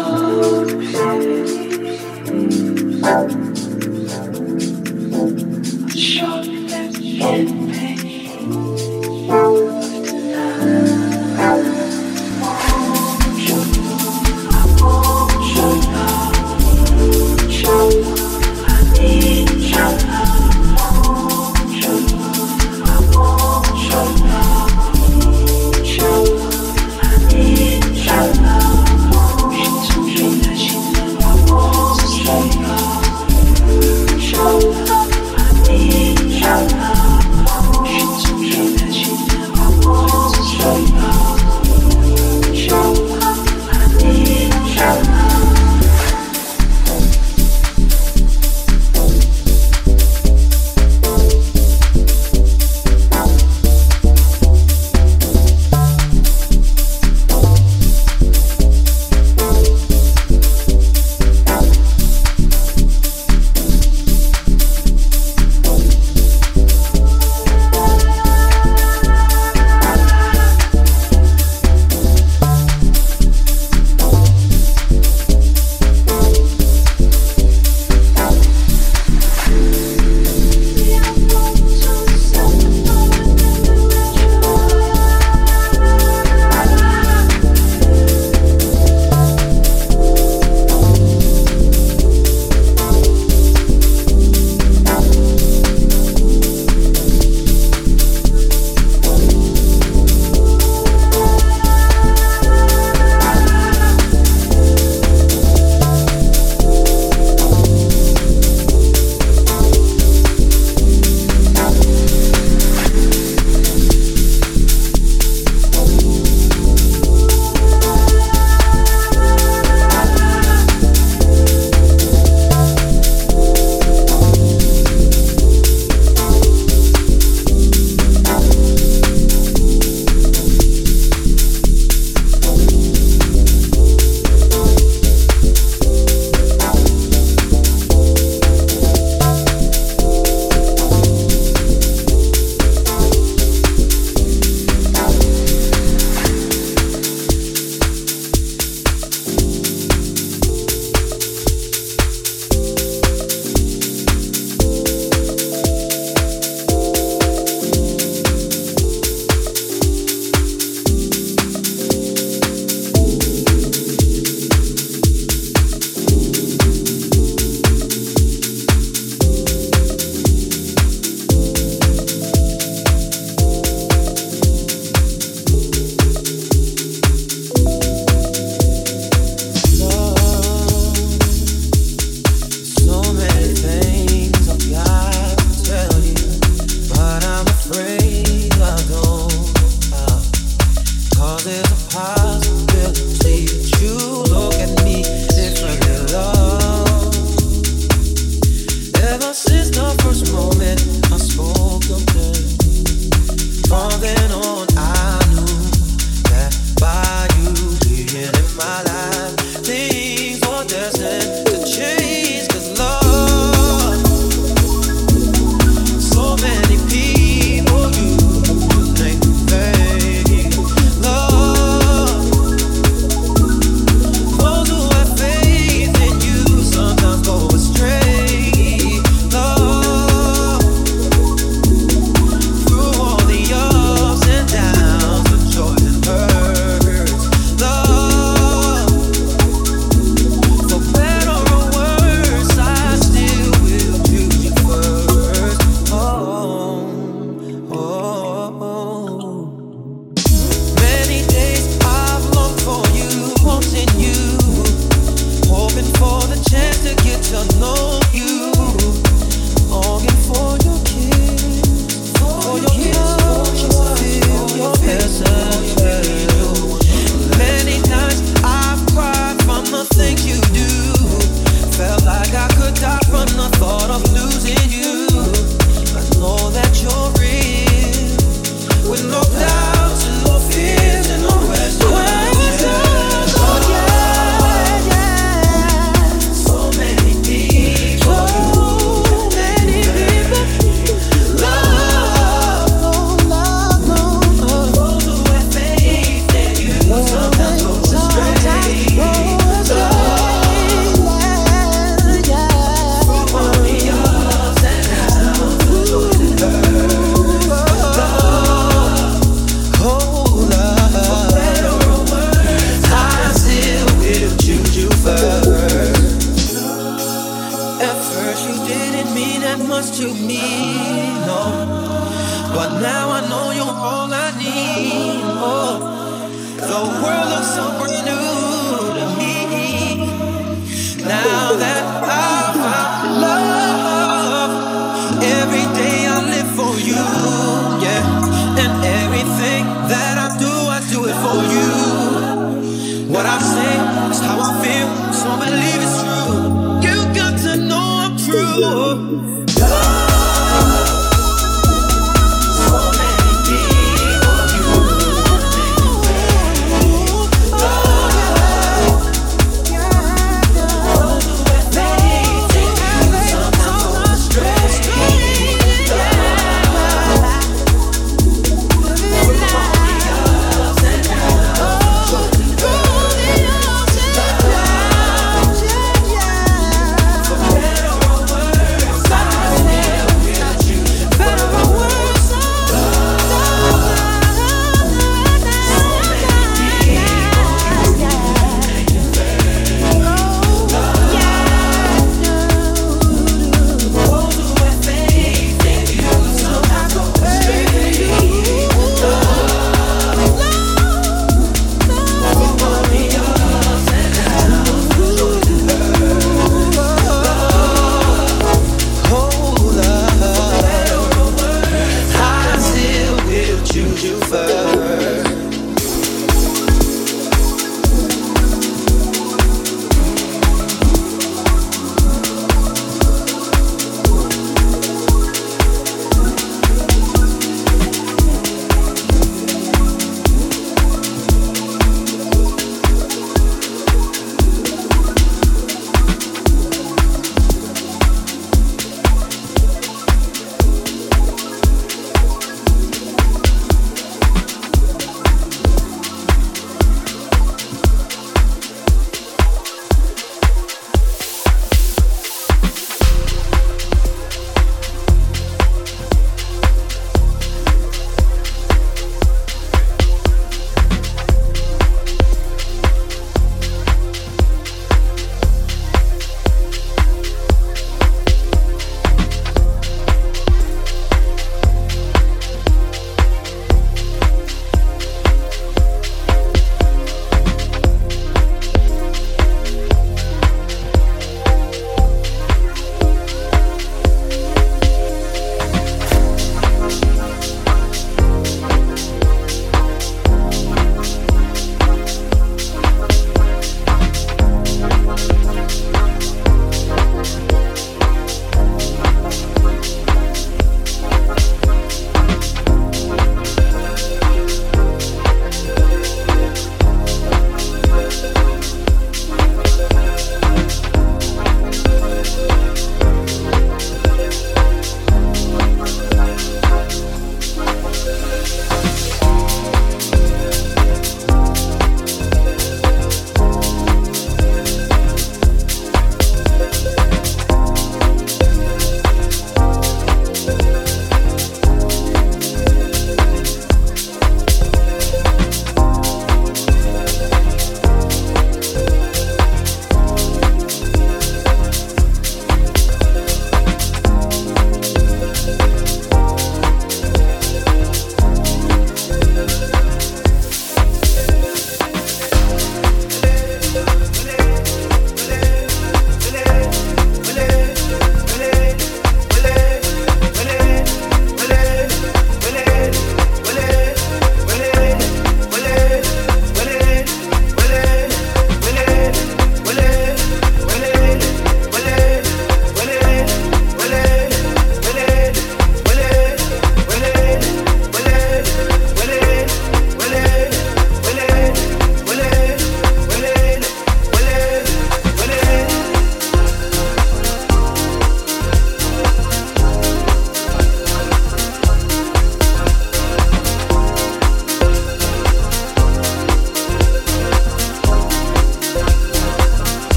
show.